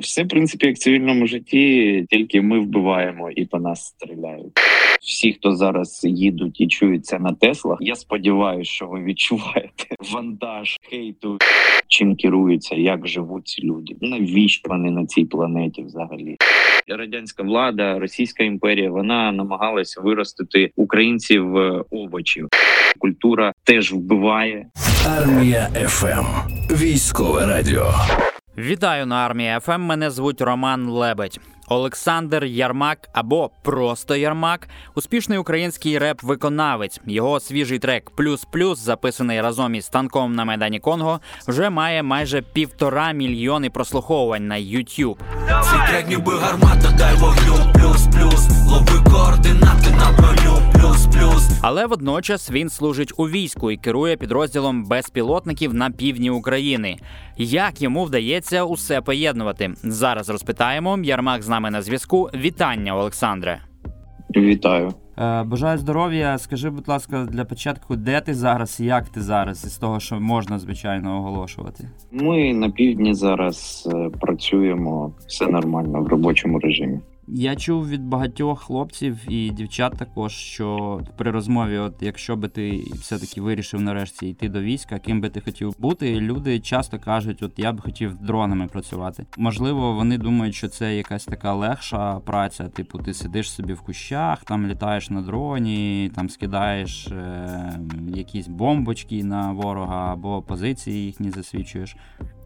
Все в принципі як в цивільному житті, тільки ми вбиваємо і по нас стріляють. Всі, хто зараз їдуть і чуються на Теслах, я сподіваюся, що ви відчуваєте вантаж хейту, чим керуються, як живуть ці люди. Навіщо вони на цій планеті взагалі? Радянська влада, Російська імперія, вона намагалася виростити українців в овочів. Культура теж вбиває. Армія ФМ. Військове радіо. Вітаю на армії ФМ. Мене звуть Роман Лебедь. Олександр Ярмак або просто Ярмак успішний український реп-виконавець. Його свіжий трек Плюс Плюс, записаний разом із Tanka на Майдані Конго, вже має майже півтора мільйони прослуховувань на YouTube. Цей трек ніби гармата, дай вогню, плюс, плюс, лови координати на броню, плюс, плюс. Але водночас він служить у війську і керує підрозділом безпілотників на півдні України. Як йому вдається усе поєднувати? Зараз розпитаємо. Ярмак з нами на зв'язку. Вітання, Олександре. Вітаю. Е, Бажаю здоров'я. Скажи, будь ласка, для початку, де ти зараз і як ти зараз, із того, що можна звичайно оголошувати? Ми на півдні зараз е, працюємо все нормально в робочому режимі. Я чув від багатьох хлопців і дівчат також, що при розмові, от якщо би ти все-таки вирішив нарешті йти до війська, ким би ти хотів бути, люди часто кажуть, от я б хотів дронами працювати. Можливо, вони думають, що це якась така легша праця. Типу, ти сидиш собі в кущах, там літаєш на дроні, там скидаєш е- якісь бомбочки на ворога або позиції їхні засвічуєш.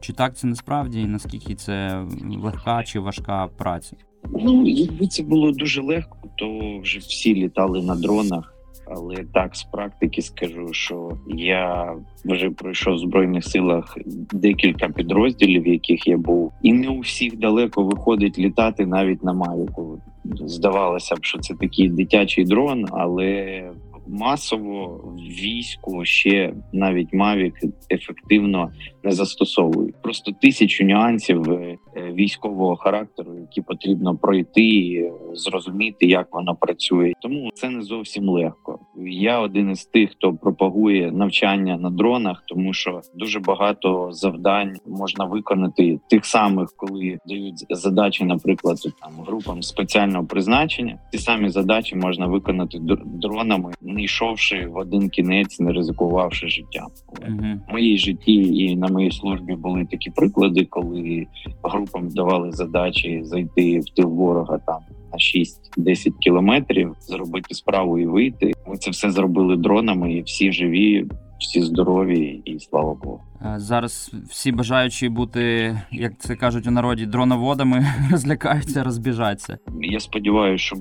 Чи так це насправді і наскільки це легка чи важка праця? Ну, якби це було дуже легко, то вже всі літали на дронах. Але так, з практики скажу, що я вже пройшов в збройних силах декілька підрозділів, в яких я був, і не у всіх далеко виходить літати навіть на Мавіку. Здавалося б, що це такий дитячий дрон, але масово в війську ще навіть Мавік ефективно не застосовують. Просто тисячу нюансів військового характеру, які потрібно пройти, зрозуміти, як вона працює. Тому це не зовсім легко. Я один із тих, хто пропагує навчання на дронах, тому що дуже багато завдань можна виконати тих самих, коли дають задачі, наприклад, там групам спеціального призначення. Ті самі задачі можна виконати дронами, не йшовши в один кінець, не ризикувавши життям. Угу. В моїй житті і на моїй службі були такі приклади, коли групам давали задачі зайти в тил ворога там 6-10 кілометрів, зробити справу і вийти. Ми це все зробили дронами, і всі живі, всі здорові, і слава Богу. Е, Зараз всі бажаючі бути, як це кажуть у народі, дроноводами злякаються, розбіжаться. Я сподіваюся, що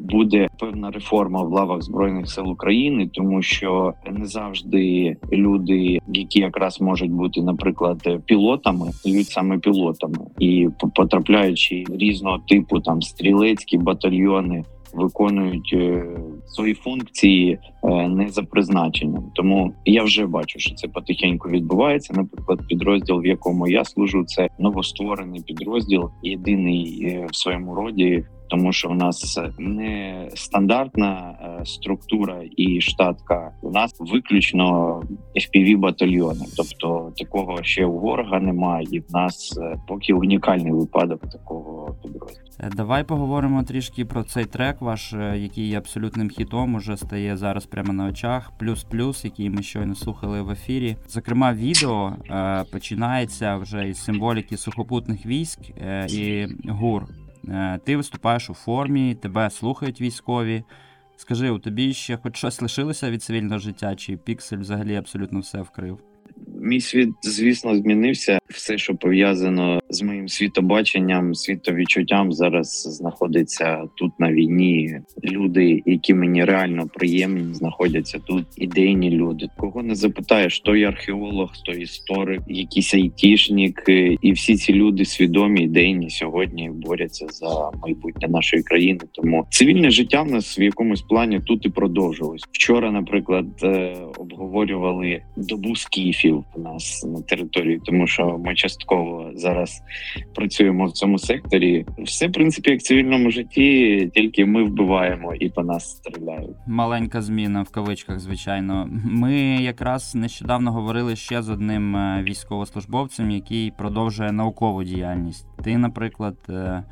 буде певна реформа в лавах збройних сил України, тому що не завжди люди, які якраз можуть бути, наприклад, пілотами, стають саме пілотами і по- потрапляючи різного типу там стрілецькі батальйони. Виконують е, свої функції е, не за призначенням, тому я вже бачу, що це потихеньку відбувається. Наприклад, підрозділ, в якому я служу, це новостворений підрозділ, єдиний е, в своєму роді, тому що в нас не стандартна структура і штатка. У нас виключно fpv батальйони. Тобто такого ще у ворога немає, і в нас поки унікальний випадок такого Давай поговоримо трішки про цей трек, ваш, е, який є абсолютним хітом, уже стає зараз прямо на очах. Плюс плюс, який ми щойно слухали в ефірі. Зокрема, відео е, починається вже із символіки сухопутних військ е, і гур. Е, ти виступаєш у формі, тебе слухають військові. Скажи, у тобі ще хоч щось лишилося від цивільного життя, чи піксель взагалі абсолютно все вкрив? Мій світ, звісно, змінився. Все, що пов'язано з моїм світобаченням, світовідчуттям, зараз знаходиться тут на війні. Люди, які мені реально приємні, знаходяться тут. Ідейні люди. Кого не запитаєш, то є археолог, то історик, якийсь айтішник, і всі ці люди свідомі, ідейні сьогодні борються за майбутнє нашої країни. Тому цивільне життя в нас в якомусь плані тут і продовжилось. Вчора, наприклад, е, обговорювали добу скіфів у нас на території, тому що ми частково зараз працюємо в цьому секторі. Все в принципі як в цивільному житті, тільки ми вбиваємо і по нас стріляють. Маленька зміна в кавичках, звичайно. Ми якраз нещодавно говорили ще з одним е, військовослужбовцем, який продовжує наукову діяльність. Ти, наприклад, е,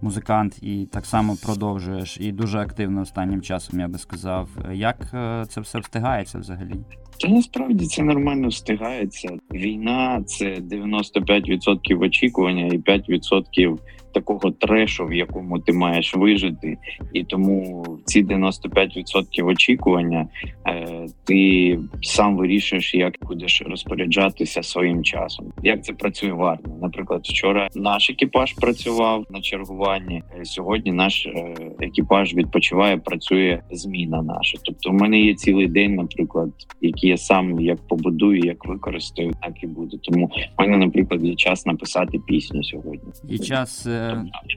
музикант і так само продовжуєш, і дуже активно останнім часом, я би сказав. Як е, це все встигається взагалі? Та насправді це нормально встигається. Війна це 95% очікування і 5% такого трешу, в якому ти маєш вижити. І тому ці 95% очікування е, ти сам вирішуєш, як будеш розпоряджатися своїм часом. Як це працює в армії? Наприклад, вчора наш екіпаж працював на чергуванні. е, Сьогодні наш е, екіпаж відпочиває, працює зміна наша. Тобто, у мене є цілий день, наприклад, який я сам як побудую, як використаю, так і буде. Тому в мене, наприклад, є час написати пісню сьогодні. І час е,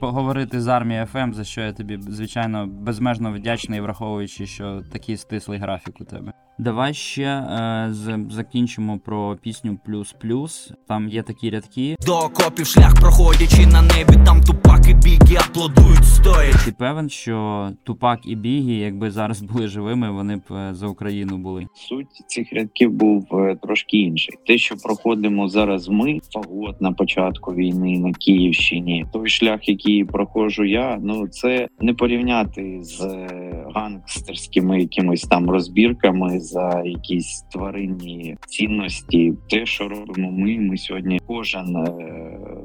поговорити з армією ФМ, за що я тобі звичайно безмежно вдячний, враховуючи, що такий стислий графік у тебе. Давай ще е, з, закінчимо про пісню Плюс Плюс. Там є такі рядки. До окопів шлях проходячи на небі, там тупак і біги аплодують стоячи. Ти певен, що Тупак і Бігі, якби зараз були живими, вони б е, за Україну були. Суть цих рядків був е, трошки інший. Те, що проходимо зараз, ми фагот на початку війни на Київщині. Той шлях, який проходжу я, ну це не порівняти з е, гангстерськими якимись там розбірками за якісь тваринні цінності. Те, що робимо ми, ми сьогодні кожен е,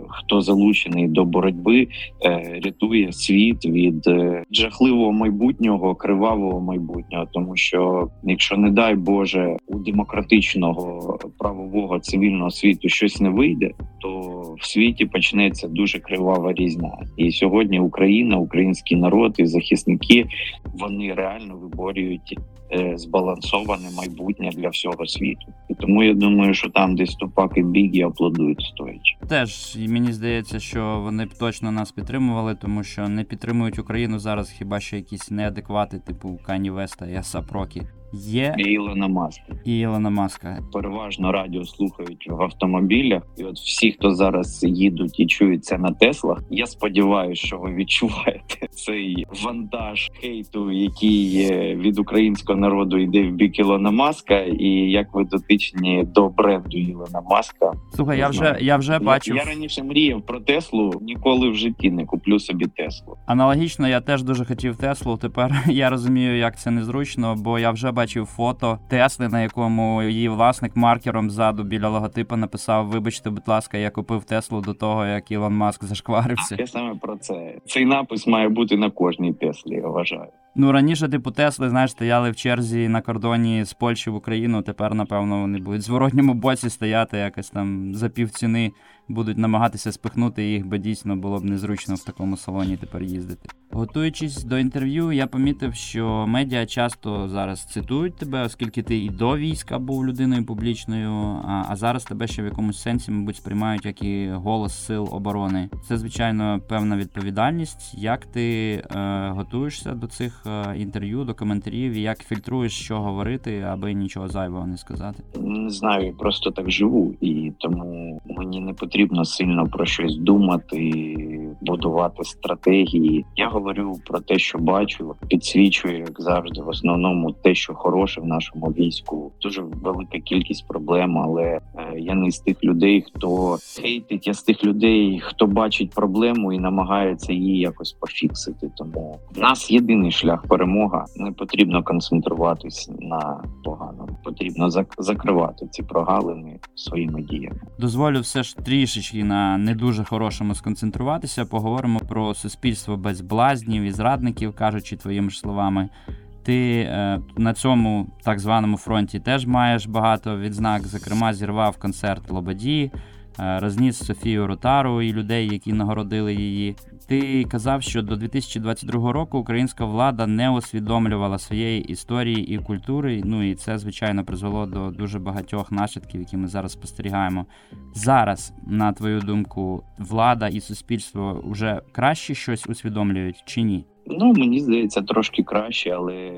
хто залучений до боротьби, е, рятує світ від е, жахливого майбутнього, кривавого майбутнього, тому що якщо не дай Боже у демократичного правового цивільного світу щось не вийде, то в світі почнеться дуже кривава різня. І сьогодні Україна, український народ і захисники вони реально виборюють е, збалансоване майбутнє для всього світу. І тому я думаю, що там десь Тупак і Бігі аплодують стоячи. Теж і мені здається, що вони б точно нас підтримували, тому що не підтримують Україну зараз хіба що якісь неадеквати, типу Кані Веста і. Є І Ілона Маска. і Ілона Маска. переважно радіо слухають в автомобілях, і от всі, хто зараз їдуть і чують це на Теслах, я сподіваюся, що ви відчуваєте цей вантаж хейту, який від українського народу йде в бік Ілона Маска, і як ви дотичні до бренду Ілона Маска. Слухай, я вже я вже бачив Я, я раніше мріяв про Теслу, ніколи в житті не куплю собі Теслу. аналогічно. Я теж дуже хотів Теслу. Тепер я розумію, як це незручно, бо я вже бачив фото Тесли, на якому її власник маркером ззаду біля логотипа написав: Вибачте, будь ласка, я купив Теслу до того, як Ілон Маск зашкварився. Я саме про це. Цей напис має бути на кожній Теслі. Я вважаю. Ну раніше, типу, Тесли, знаєш, стояли в черзі на кордоні з Польщі в Україну. Тепер, напевно, вони будуть в зворотньому боці стояти якось там за півціни, будуть намагатися спихнути їх, бо дійсно було б незручно в такому салоні тепер їздити. Готуючись до інтерв'ю, я помітив, що медіа часто зараз цитують тебе, оскільки ти і до війська був людиною публічною, а, а зараз тебе ще в якомусь сенсі, мабуть, сприймають як і голос сил оборони. Це звичайно певна відповідальність. Як ти е, готуєшся до цих е, інтерв'ю, до коментарів, і як фільтруєш, що говорити, аби нічого зайвого не сказати? Не знаю, я просто так живу, і тому мені не потрібно сильно про щось думати, будувати стратегії. Я говорю про те, що бачу, підсвічую, як завжди, в основному те, що хороше в нашому війську. Дуже велика кількість проблем, але е, я не з тих людей, хто хейтить, я з тих людей, хто бачить проблему і намагається її якось пофіксити. Тому в нас єдиний шлях перемога. Не потрібно концентруватись на поганому. Потрібно зак- закривати ці прогалини своїми діями. Дозволю все ж трішечки на не дуже хорошому сконцентруватися. Поговоримо про суспільство без блазнів і зрадників, кажучи твоїми ж словами. Ти е, на цьому так званому фронті теж маєш багато відзнак. Зокрема, зірвав концерт Лободі, е, розніс Софію Ротару і людей, які нагородили її. Ти казав, що до 2022 року українська влада не усвідомлювала своєї історії і культури. Ну і це звичайно призвело до дуже багатьох наслідків, які ми зараз спостерігаємо. Зараз, на твою думку, влада і суспільство вже краще щось усвідомлюють чи ні? Ну мені здається, трошки краще, але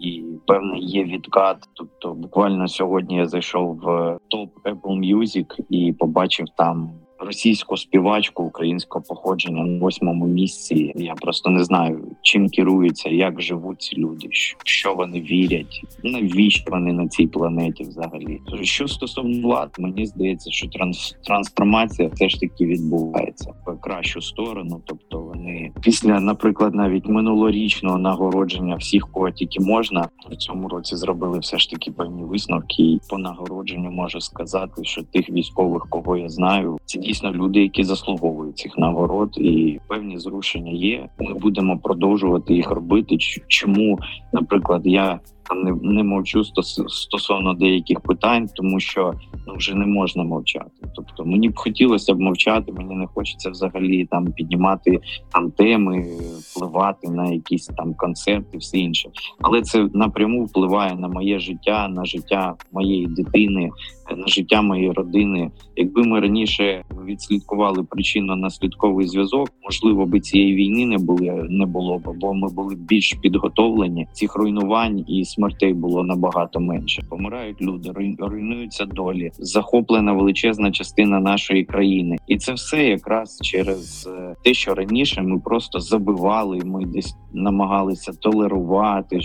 і певний є відкат. Тобто, буквально сьогодні я зайшов в топ Apple Music і побачив там російську співачку українського походження на восьмому місці. Я просто не знаю, чим керуються, як живуть ці люди, що вони вірять, навіщо вони на цій планеті взагалі. Що стосовно влад, мені здається, що транс трансформація все ж таки відбувається в кращу сторону. Тобто вони після, наприклад, навіть минулорічного нагородження всіх, кого тільки можна в цьому році зробили все ж таки певні висновки. І по нагородженню можу сказати, що тих військових, кого я знаю, ці дійсно люди, які заслуговують цих нагород, і певні зрушення є. Ми будемо продовжувати їх робити. Чому, наприклад, я не не мовчу стосовно деяких питань, тому що ну вже не можна мовчати. Тобто мені б хотілося б мовчати. Мені не хочеться взагалі там піднімати там теми, впливати на якісь там концерти, все інше. Але це напряму впливає на моє життя, на життя моєї дитини, на життя моєї родини. Якби ми раніше відслідкували причинно-наслідковий зв'язок, можливо, би цієї війни не були не було б, бо ми були більш підготовлені цих руйнувань і смертей було набагато менше. Помирають люди, руйнуються долі, захоплена величезна частина нашої країни, і це все якраз через е, те, що раніше ми просто забивали. Ми десь намагалися толерувати,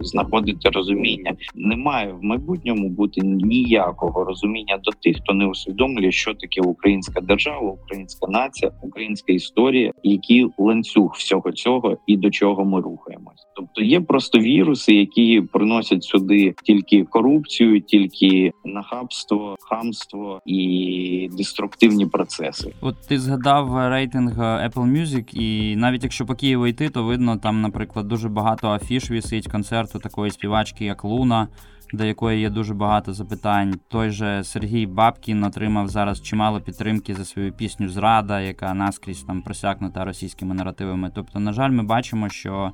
знаходити розуміння. Немає в майбутньому бути ніякого розуміння до тих, хто не усвідомлює, що таке українська держава, українська нація, українська історія, який ланцюг всього цього і до чого ми рухаємось. Тобто є просто віруси, які приносять сюди тільки корупцію, тільки нахабство, хамство і деструктивні процеси. От ти згадав рейтинг Apple Music, і навіть якщо по Києву йти, то видно там, наприклад, дуже багато афіш вісить концерту такої співачки, як Луна. До якої є дуже багато запитань. Той же Сергій Бабкін отримав зараз чимало підтримки за свою пісню Зрада, яка наскрізь там просякнута російськими наративами. Тобто, на жаль, ми бачимо, що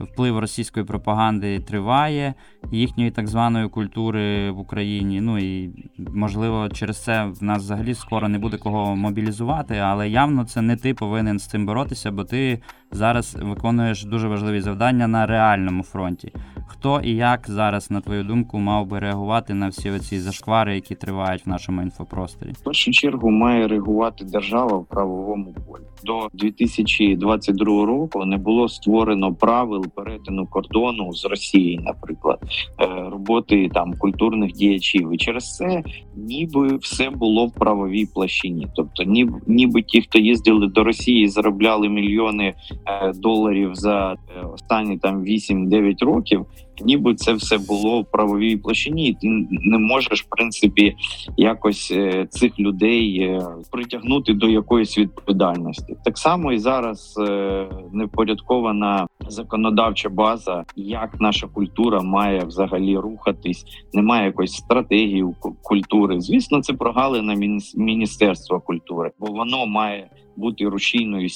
вплив російської пропаганди триває, їхньої так званої культури в Україні. Ну і можливо, через це в нас взагалі скоро не буде кого мобілізувати, але явно це не ти повинен з цим боротися, бо ти зараз виконуєш дуже важливі завдання на реальному фронті. Хто і як зараз, на твою думку, мав би реагувати на всі оці зашквари, які тривають в нашому інфопросторі? В першу чергу має реагувати держава в правовому полі. До 2022 року не було створено правил перетину кордону з Росії, наприклад, е, роботи там культурних діячів, і через це ніби все було в правовій площині. Тобто, ніби, ніби ті, хто їздили до Росії, заробляли мільйони е, доларів за е, останні там 8-9 років ніби це все було в правовій площині, ти не можеш в принципі якось е, цих людей е, притягнути до якоїсь відповідальності. Так само і зараз е, невпорядкована законодавча база, як наша культура має взагалі рухатись. Немає якоїсь стратегії культури. Звісно, це прогалина міністерства культури, бо воно має бути рушійною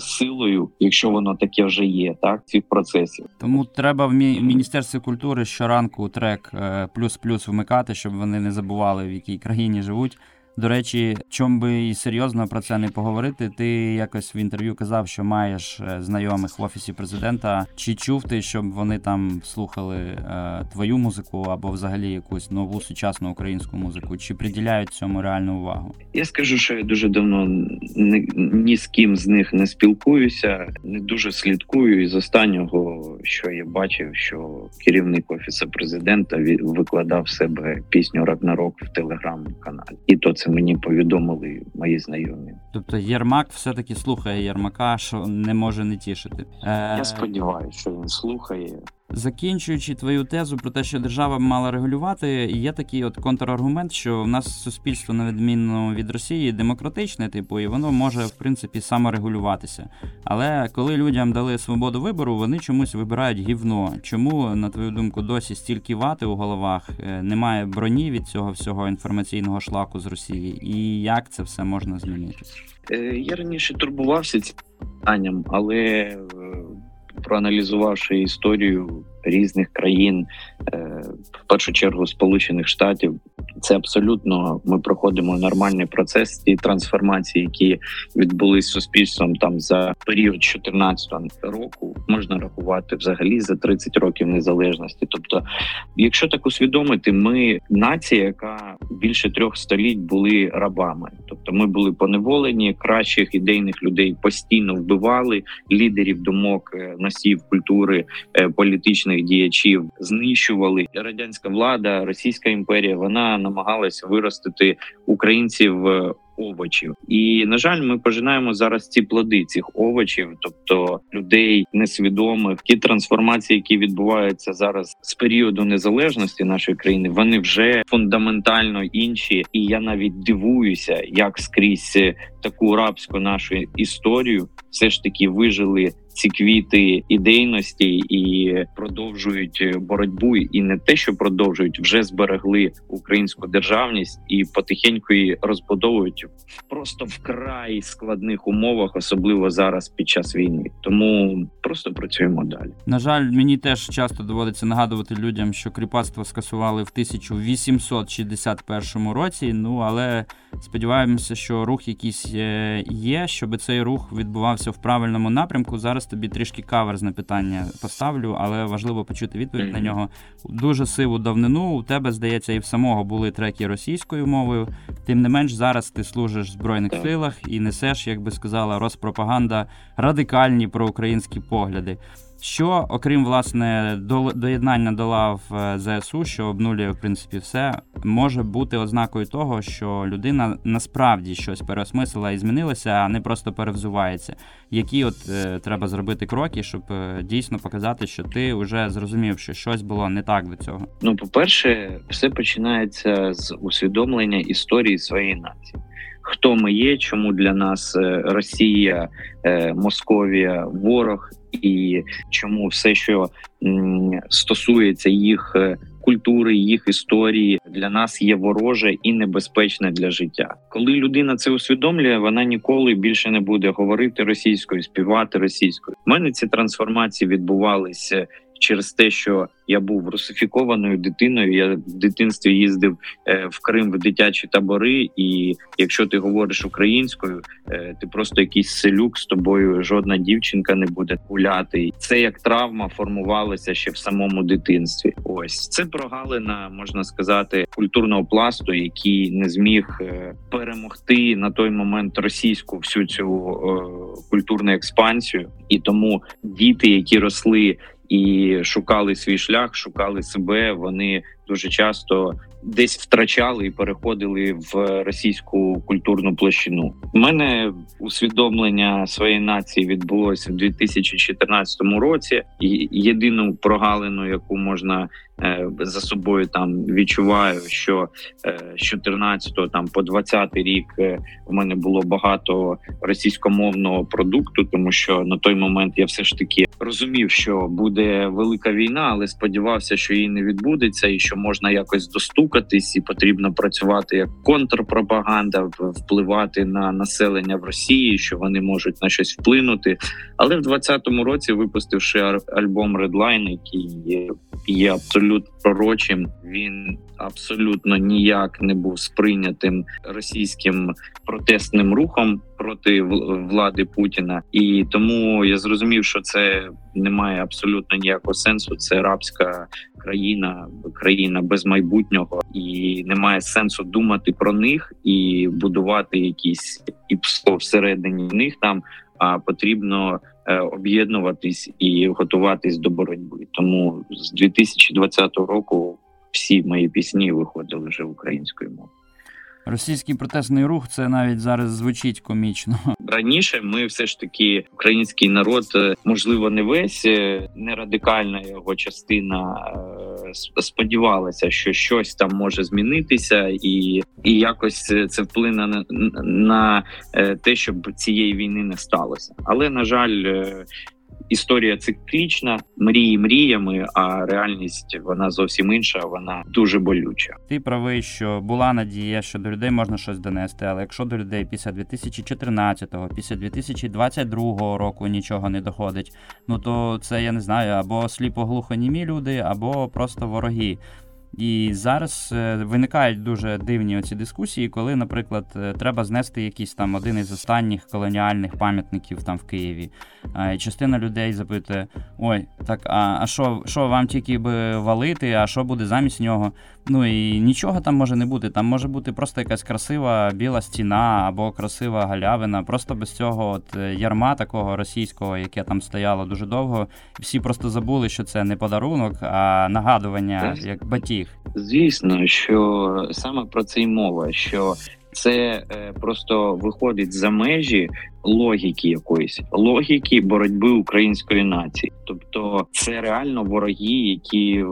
силою, якщо воно таке вже є, так цих процесів. Тому треба в міністерстві культури щоранку трек е, плюс-плюс вмикати, щоб вони не забували в якій країні живуть. До речі, чом би і серйозно про це не поговорити. Ти якось в інтерв'ю казав, що маєш е, знайомих в офісі президента. Чи чув ти, щоб вони там слухали е, твою музику або взагалі якусь нову сучасну українську музику? Чи приділяють цьому реальну увагу? Я скажу, що я дуже давно ні, ні з ким з них не спілкуюся, не дуже слідкую. І з останнього, що я бачив, що керівник офісу президента викладав себе пісню Рагнарок в телеграм-каналі, і то це мені повідомили мої знайомі. Тобто Єрмак все-таки слухає Єрмака, що не може не тішити. Е... Я сподіваюся, що він слухає. Закінчуючи твою тезу про те, що держава мала регулювати, є такий от контраргумент, що в нас суспільство, на відміну від Росії, демократичне, типу, і воно може в принципі саморегулюватися. Але коли людям дали свободу вибору, вони чомусь вибирають гівно. Чому, на твою думку, досі стільки вати у головах, е, немає броні від цього всього інформаційного шлаку з Росії, і як це все можна змінити? Е, я раніше турбувався цим питанням, але е, проаналізувавши історію різних країн, е, в першу чергу Сполучених Штатів, це абсолютно ми проходимо нормальний процес ті трансформації, які відбулись суспільством там за період 14 року. Можна рахувати взагалі за 30 років незалежності. Тобто, якщо так усвідомити, ми нація, яка більше трьох століть були рабами, тобто ми були поневолені кращих ідейних людей постійно вбивали лідерів думок, е, носів культури, е, політичних діячів, знищували радянська влада, Російська імперія. Вона намагалась виростити українців. Овочів, і на жаль, ми пожинаємо зараз ці плоди цих овочів, тобто людей несвідомих, ті трансформації, які відбуваються зараз з періоду незалежності нашої країни, вони вже фундаментально інші. І я навіть дивуюся, як скрізь е, таку рабську нашу історію все ж таки вижили ці квіти ідейності і продовжують е, боротьбу, і не те, що продовжують, вже зберегли українську державність і потихеньку її розбудовують просто в край складних умовах, особливо зараз під час війни. Тому просто працюємо далі. На жаль, мені теж часто доводиться нагадувати людям, що кріпацтво скасували в 1861 році. Ну але сподіваємося, що рух якийсь е, є, щоб цей рух відбувався в правильному напрямку. Зараз тобі трішки каверзне питання поставлю, але важливо почути відповідь на нього. Дуже сиву давнину у тебе здається, і в самого були треки російською мовою. Тим не менш, зараз ти служиш в збройних Так. силах і несеш, як би сказала, розпропаганда радикальні проукраїнські погляди. Що, окрім власне доєднання до лав е, ЗСУ, що обнулює в принципі все, може бути ознакою того, що людина насправді щось переосмислила і змінилася, а не просто перевзувається. Які от е, треба зробити кроки, щоб е, дійсно показати, що ти вже зрозумів, що щось було не так до цього. Ну, по-перше, все починається з усвідомлення історії своєї нації. Хто ми є, чому для нас е, Росія, е, Московія, ворог, і чому все, що стосується їх е, культури, їх історії, для нас є вороже і небезпечне для життя. Коли людина це усвідомлює, вона ніколи більше не буде говорити російською, співати російською. У мене ці трансформації відбувалися через те, що я був русифікованою дитиною. Я в дитинстві їздив е, в Крим в дитячі табори, і якщо ти говориш українською, е, ти просто якийсь селюк з тобою. Жодна дівчинка не буде гуляти. Це як травма формувалася ще в самому дитинстві. Ось це прогалина, можна сказати, культурного пласту, який не зміг е, перемогти на той момент російську всю цю культурну експансію, і тому діти, які росли і шукали свій шлях, шукали себе. Вони дуже часто десь втрачали і переходили в російську культурну площину. У мене усвідомлення своєї нації відбулося в 2014 році. І єдину прогалину, яку можна за собою там відчуваю, що е, з 14 там по 20 рік е, у мене було багато російськомовного продукту, тому що на той момент я все ж таки розумів, що буде велика війна, але сподівався, що її не відбудеться, і що можна якось достукатись, і потрібно працювати як контрпропаганда, впливати на населення в Росії, що вони можуть на щось вплинути. Але в 2020 році, випустивши альбом Redline, який є, є абсолютно пророчим, він абсолютно ніяк не був сприйнятим російським протестним рухом проти влади Путіна, і тому я зрозумів, що це не має абсолютно ніякого сенсу. Це рабська країна, країна без майбутнього, і немає сенсу думати про них і будувати якісь ІПСО всередині них там. А потрібно об'єднуватись і готуватись до боротьби. Тому з 2020 року всі мої пісні виходили вже українською мовою. Російський протестний рух це навіть зараз звучить комічно. Раніше ми все ж таки український народ, е, можливо, не весь е, не радикальна його частина е, с- сподівалася, що щось там може змінитися, і, і якось це- це вплине на, на е, те, щоб цієї війни не сталося. Але на жаль. Історія циклічна, мрії мріями, а реальність вона зовсім інша. Вона дуже болюча. Ти правий, що була надія, що до людей можна щось донести, але якщо до людей після 2014-го, після 2022 року нічого не доходить, ну то це я не знаю, або сліпо-глухонімі люди, або просто вороги. І зараз е, виникають дуже дивні оці дискусії, коли, наприклад, е, треба знести якийсь там один із останніх колоніальних пам'ятників там в Києві. І частина людей запитує: ой, так а що, що вам тільки би валити, а що буде замість нього? Ну і нічого там може не бути. Там може бути просто якась красива біла стіна або красива галявина. Просто без цього от е, ярма такого російського, яке там стояло дуже довго. Всі просто забули, що це не подарунок, а нагадування як батіг. Звісно, що саме про це й мова, що це е, просто виходить за межі логіки якоїсь логіки боротьби української нації, тобто це реально вороги, які е,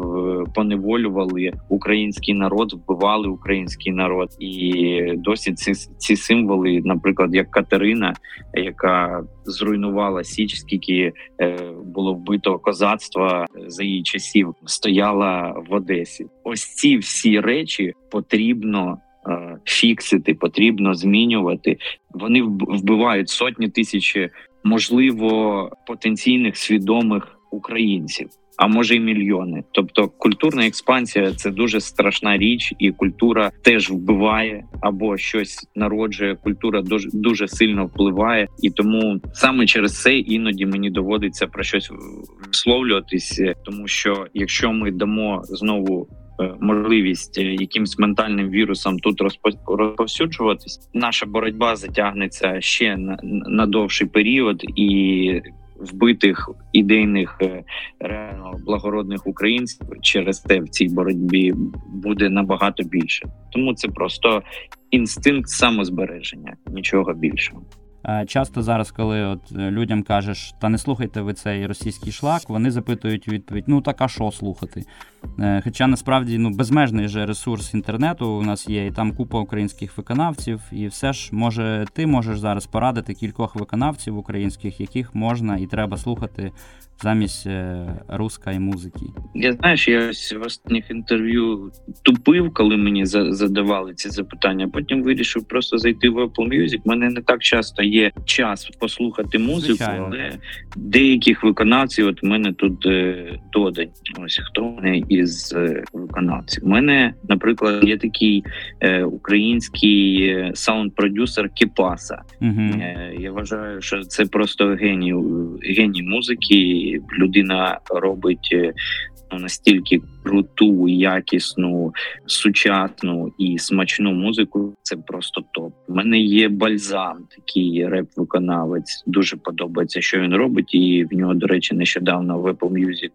поневолювали український народ, вбивали український народ, і досі ці ці символи, наприклад, як Катерина, яка зруйнувала Січ, скільки е, було вбито козацтва за її часів, стояла в Одесі. Ось ці всі речі потрібно. Е, фіксити, потрібно змінювати. Вони вбивають сотні тисяч, можливо, потенційних свідомих українців. А може й мільйони. Тобто культурна експансія це дуже страшна річ, і культура теж вбиває або щось народжує. Культура дуже дуже сильно впливає, і тому саме через це іноді мені доводиться про щось висловлюватись, тому що якщо ми дамо знову Е, можливість е, якимсь ментальним вірусом тут розповсюджуватись, наша боротьба затягнеться ще на, на довший період і. Вбитих ідейних е, реально благородних українців через те в цій боротьбі буде набагато більше, тому це просто інстинкт самозбереження, нічого більшого. Часто зараз, коли от людям кажеш, та не слухайте ви цей російський шлак, вони запитують відповідь: ну так а що слухати? Е, хоча насправді ну, безмежний же ресурс інтернету у нас є, і там купа українських виконавців, і все ж може ти можеш зараз порадити кількох виконавців українських, яких можна і треба слухати замість е, русської музики. Я знаєш, я ось в останніх інтерв'ю тупив, коли мені задавали ці запитання. Потім вирішив просто зайти в Apple Music. У мене не так часто є час послухати музику, Звичайно. але деяких виконавців от мене тут е, додані. Ось хто вони із е, виконавців. У мене, наприклад, є такий е, український е, саунд-продюсер Кіпаса. Угу. Е, я вважаю, що це просто геній геній музики. Людина робить ну, настільки круту, якісну, сучасну і смачну музику. Це просто топ. У мене є бальзам, такий реп-виконавець. Дуже подобається, що він робить. І в нього, до речі, нещодавно в Apple Music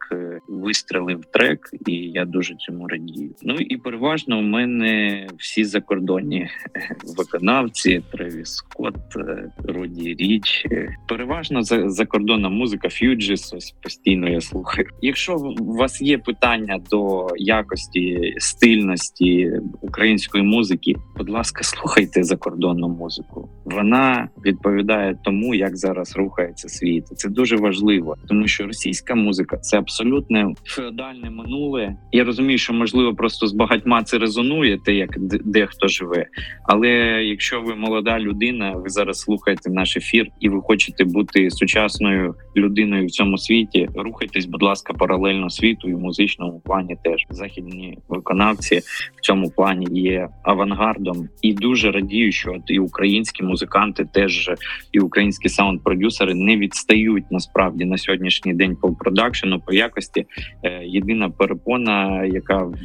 вистрелив трек, і я дуже цьому радію. Ну і переважно у мене всі закордонні виконавці: Тревіс Скотт, е, Роді Річ. Переважно закордонна музика, Ф'юджіс. Ось постійно я слухаю. Якщо у вас є питання до якості стильності української музики, будь ласка, слухайте закордонну музику. Вона відповідає тому, як зараз рухається світ. Це дуже важливо, тому що російська музика це абсолютне феодальне минуле. Я розумію, що можливо просто з багатьма це резонує, те як дехто живе. Але якщо ви молода людина, ви зараз слухаєте наш ефір, і ви хочете бути сучасною людиною в цьому світі, рухайтесь, будь ласка, паралельно світу і в музичному плані теж західні виконавці в цьому плані є авангардом, і дуже радію, що і українські музиканти, теж і українські саунд-продюсери не відстають насправді на сьогоднішній день по продакшену, по якості. Е, єдина перепона, яка в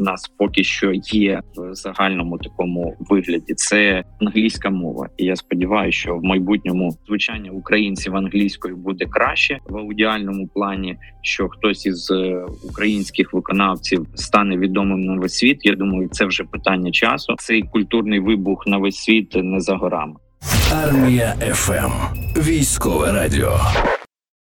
нас поки що є в загальному такому вигляді, це англійська мова. І я сподіваюся, що в майбутньому звучання українців англійською буде краще в аудіальному плані, що хтось із е, українських виконавців стане відомим на весь світ. Я думаю, це вже питання часу. Цей культурний вибух на весь світ не за горами. Армія ФМ. Військове радіо.